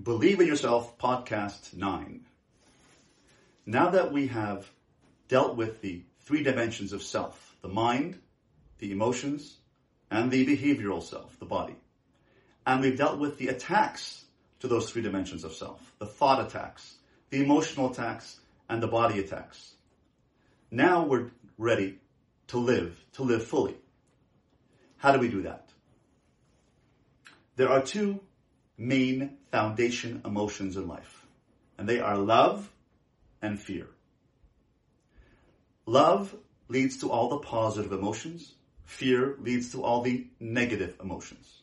Believe in Yourself, Podcast 9. Now that we have dealt with the three dimensions of self the mind, the emotions, and the behavioral self, the body, and we've dealt with the attacks to those three dimensions of self the thought attacks, the emotional attacks, and the body attacks. Now we're ready to live, to live fully. How do we do that? There are two main foundation emotions in life, and they are love and fear. Love leads to all the positive emotions. Fear leads to all the negative emotions.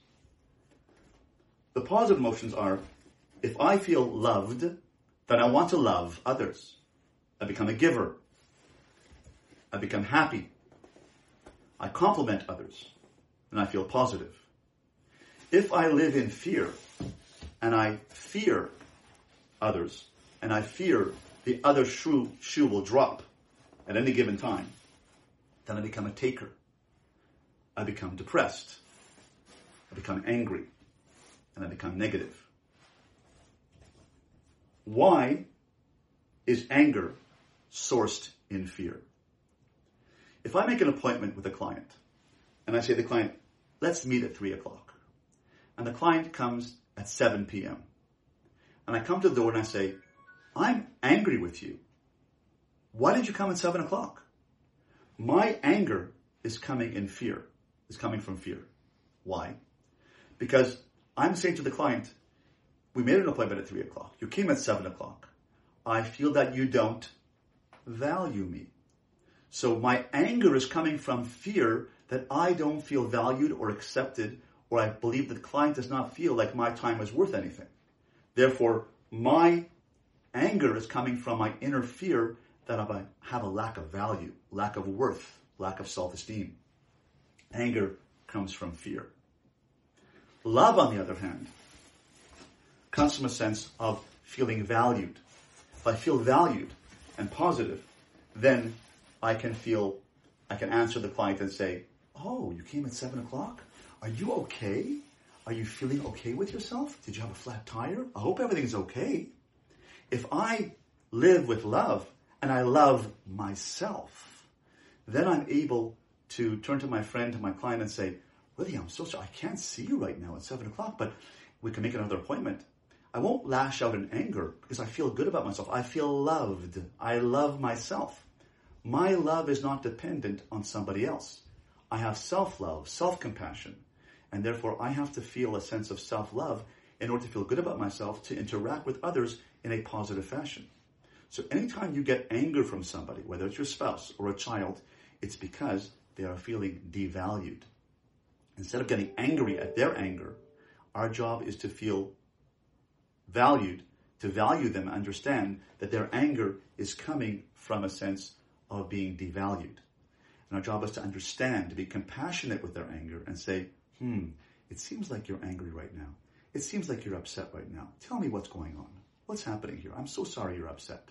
The positive emotions are if I feel loved, then I want to love others. I become a giver. I become happy. I compliment others, and I feel positive. If I live in fear, and I fear others, and I fear the other shoe, shoe will drop at any given time, then I become a taker. I become depressed. I become angry. And I become negative. Why is anger sourced in fear? If I make an appointment with a client and I say to the client, let's meet at 3 o'clock, and the client comes at 7 p.m. And I come to the door and I say, I'm angry with you. Why did you come at 7 o'clock? My anger is coming in fear, is coming from fear. Why? Because I'm saying to the client, we made an appointment at 3 o'clock. You came at 7 o'clock. I feel that you don't value me. So my anger is coming from fear that I don't feel valued or accepted or I believe the client does not feel like my time is worth anything. Therefore, my anger is coming from my inner fear that I have a lack of value, lack of worth, lack of self-esteem. Anger comes from fear. Love, on the other hand, comes from a sense of feeling valued. If I feel valued and positive, then I can feel, I can answer the client and say, Oh, you came at seven o'clock? Are you okay? Are you feeling okay with yourself? Did you have a flat tire? I hope everything's okay. If I live with love and I love myself, then I'm able to turn to my friend, to my client and say, Willie, I'm so sorry. I can't see you right now at seven o'clock, but we can make another appointment. I won't lash out in anger because I feel good about myself. I feel loved. I love myself. My love is not dependent on somebody else. I have self-love, self-compassion. And therefore, I have to feel a sense of self love in order to feel good about myself to interact with others in a positive fashion. So, anytime you get anger from somebody, whether it's your spouse or a child, it's because they are feeling devalued. Instead of getting angry at their anger, our job is to feel valued, to value them, understand that their anger is coming from a sense of being devalued. And our job is to understand, to be compassionate with their anger and say, hmm, it seems like you're angry right now. It seems like you're upset right now. Tell me what's going on. What's happening here? I'm so sorry you're upset.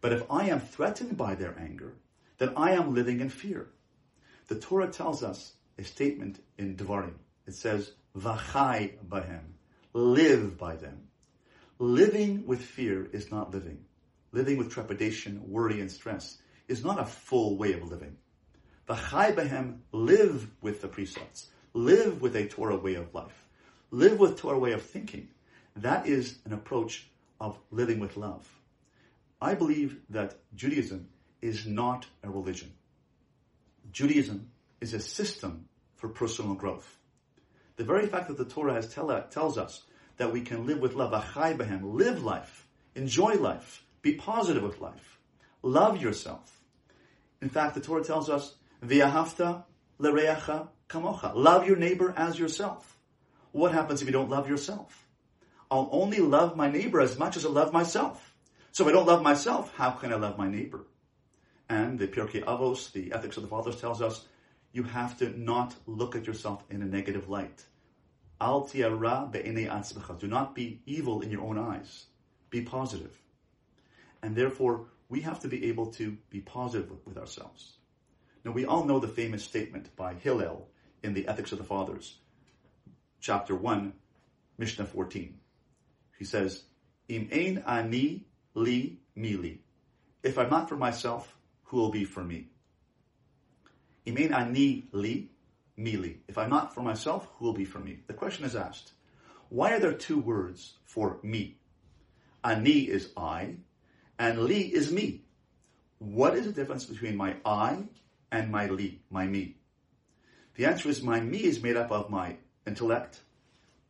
But if I am threatened by their anger, then I am living in fear. The Torah tells us a statement in Devarim. It says, Vachai bahem. Live by them. Living with fear is not living. Living with trepidation, worry, and stress is not a full way of living. Vachai bahem, live with the precepts live with a Torah way of life, live with Torah way of thinking. That is an approach of living with love. I believe that Judaism is not a religion. Judaism is a system for personal growth. The very fact that the Torah has tell, tells us that we can live with love, achai live life, enjoy life, be positive with life, love yourself. In fact, the Torah tells us, v'ahavta l'reacha kamocha. Love your neighbor as yourself. What happens if you don't love yourself? I'll only love my neighbor as much as I love myself. So if I don't love myself, how can I love my neighbor? And the Pirkei Avos, the Ethics of the Fathers, tells us you have to not look at yourself in a negative light. Al Do not be evil in your own eyes. Be positive. And therefore, we have to be able to be positive with ourselves. Now, we all know the famous statement by Hillel in the Ethics of the Fathers, chapter 1, Mishnah 14. He says, Im ein ani li mili. If I'm not for myself, who will be for me? Im ein ani li mili. If I'm not for myself, who will be for me? The question is asked, why are there two words for me? Ani is I, and li is me. What is the difference between my I and my li, my me? The answer is my me is made up of my intellect,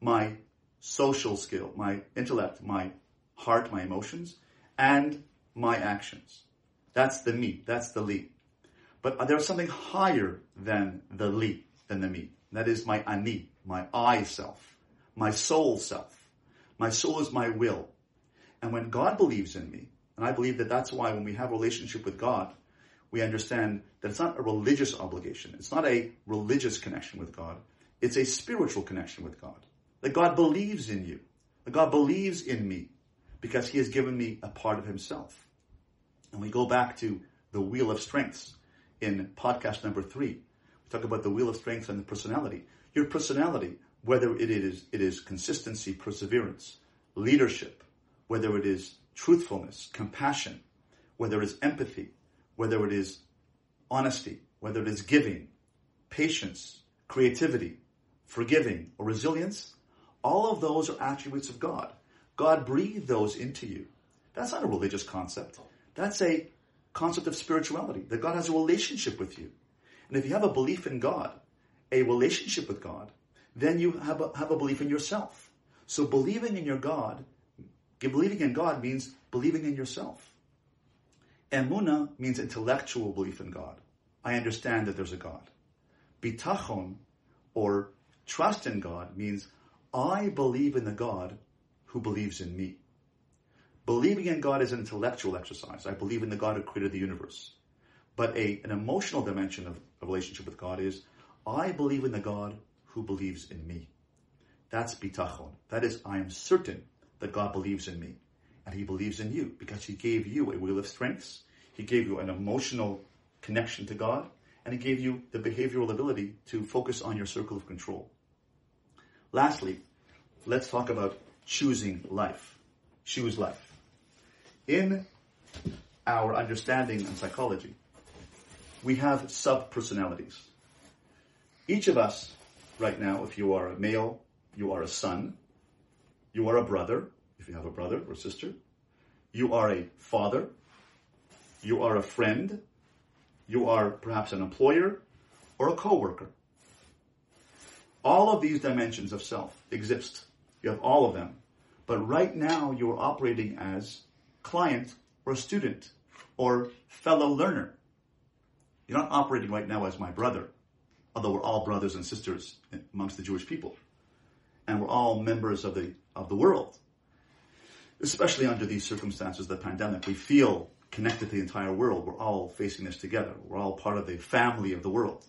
my social skill, my intellect, my heart, my emotions, and my actions. That's the me. That's the li. But there's something higher than the li, than the me. That is my ani, my I self, my soul self. My soul is my will. And when God believes in me, and I believe that that's why when we have a relationship with God, we understand that it's not a religious obligation. It's not a religious connection with God. It's a spiritual connection with God. That God believes in you. That God believes in me because he has given me a part of himself. And we go back to the wheel of strengths in podcast number three. We talk about the wheel of strengths and the personality. Your personality, whether it is, it is consistency, perseverance, leadership, whether it is truthfulness, compassion, whether it is empathy, whether it is honesty, whether it is giving, patience, creativity, forgiving, or resilience, all of those are attributes of God. God breathed those into you. That's not a religious concept. That's a concept of spirituality, that God has a relationship with you. And if you have a belief in God, a relationship with God, then you have a, have a belief in yourself. So believing in your God, believing in God means believing in yourself. Emuna means intellectual belief in God. I understand that there's a God. Bitachon, or trust in God, means I believe in the God who believes in me. Believing in God is an intellectual exercise. I believe in the God who created the universe. But a, an emotional dimension of a relationship with God is I believe in the God who believes in me. That's bitachon. That is, I am certain that God believes in me. And he believes in you because he gave you a wheel of strengths. He gave you an emotional connection to God. And he gave you the behavioral ability to focus on your circle of control. Lastly, let's talk about choosing life. Choose life. In our understanding and psychology, we have sub-personalities. Each of us, right now, if you are a male, you are a son, you are a brother, if you have a brother or sister, you are a father, you are a friend, you are perhaps an employer or a coworker. All of these dimensions of self exist. You have all of them. But right now you are operating as client or student or fellow learner. You're not operating right now as my brother, although we're all brothers and sisters amongst the Jewish people. And we're all members of the, of the world. Especially under these circumstances, the pandemic, we feel connected to the entire world. We're all facing this together. We're all part of the family of the world.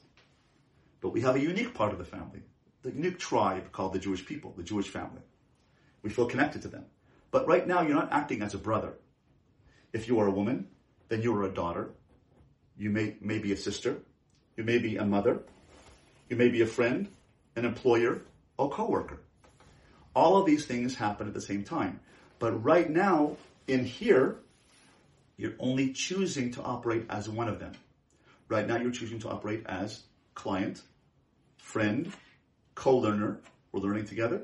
But we have a unique part of the family, the unique tribe called the Jewish people, the Jewish family. We feel connected to them. But right now, you're not acting as a brother. If you are a woman, then you are a daughter. You may, may be a sister. You may be a mother. You may be a friend, an employer, or coworker. All of these things happen at the same time. But right now, in here, you're only choosing to operate as one of them. Right now, you're choosing to operate as client, friend, co-learner. We're learning together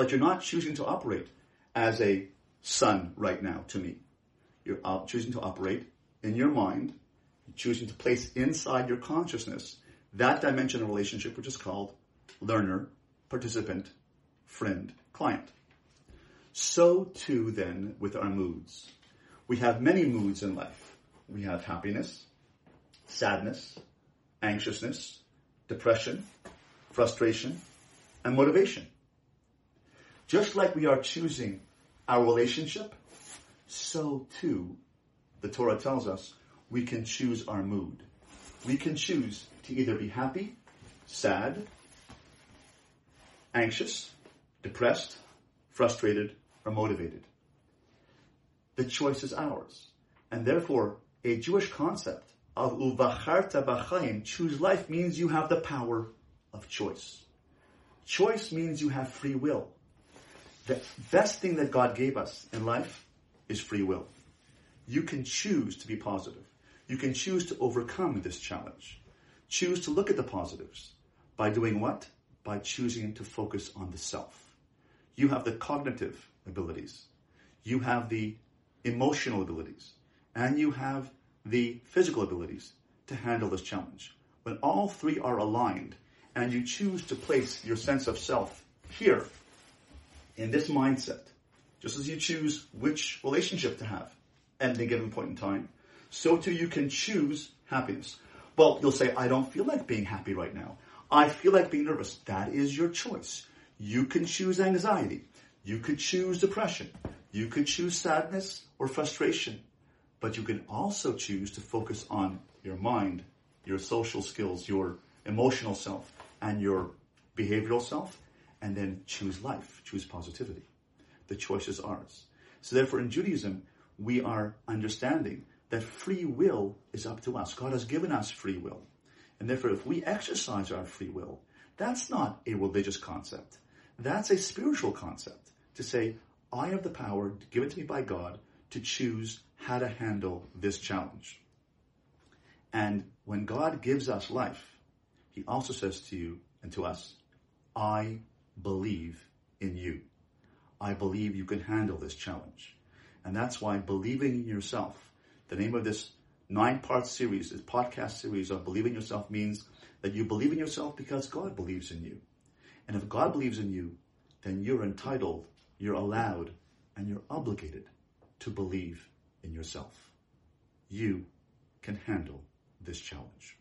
but you're not choosing to operate as a son right now to me. You're choosing to operate in your mind, choosing to place inside your consciousness that dimension of relationship which is called learner, participant, friend, client. So too then with our moods. We have many moods in life. We have happiness, sadness, anxiousness, depression, frustration, and motivation. Just like we are choosing our relationship, so too, the Torah tells us, we can choose our mood. We can choose to either be happy, sad, anxious, depressed, frustrated, or motivated. The choice is ours. And therefore, a Jewish concept of uvacharta b'chaim, choose life, means you have the power of choice. Choice means you have free will. the best thing that God gave us in life is free will. You can choose to be positive. You can choose to overcome this challenge. Choose to look at the positives. By doing what? By choosing to focus on the self. You have the cognitive abilities. You have the emotional abilities. And you have the physical abilities to handle this challenge. When all three are aligned and you choose to place your sense of self here in this mindset, just as you choose which relationship to have at a given point in time, so too you can choose happiness. Well, you'll say, I don't feel like being happy right now. I feel like being nervous. That is your choice. You can choose anxiety. You could choose depression. You could choose sadness or frustration. But you can also choose to focus on your mind, your social skills, your emotional self, and your behavioral self, and then choose life, choose positivity. The choice is ours. So therefore in Judaism, we are understanding that free will is up to us. God has given us free will. And therefore, if we exercise our free will, that's not a religious concept. That's a spiritual concept to say, I have the power given to me by God to choose how to handle this challenge. And when God gives us life, He also says to you and to us, I believe in you. I believe you can handle this challenge. And that's why believing in yourself, the name of this nine part series, this podcast series on believing yourself means that you believe in yourself because God believes in you. And if God believes in you, then you're entitled, you're allowed, and you're obligated to believe in yourself. You can handle this challenge.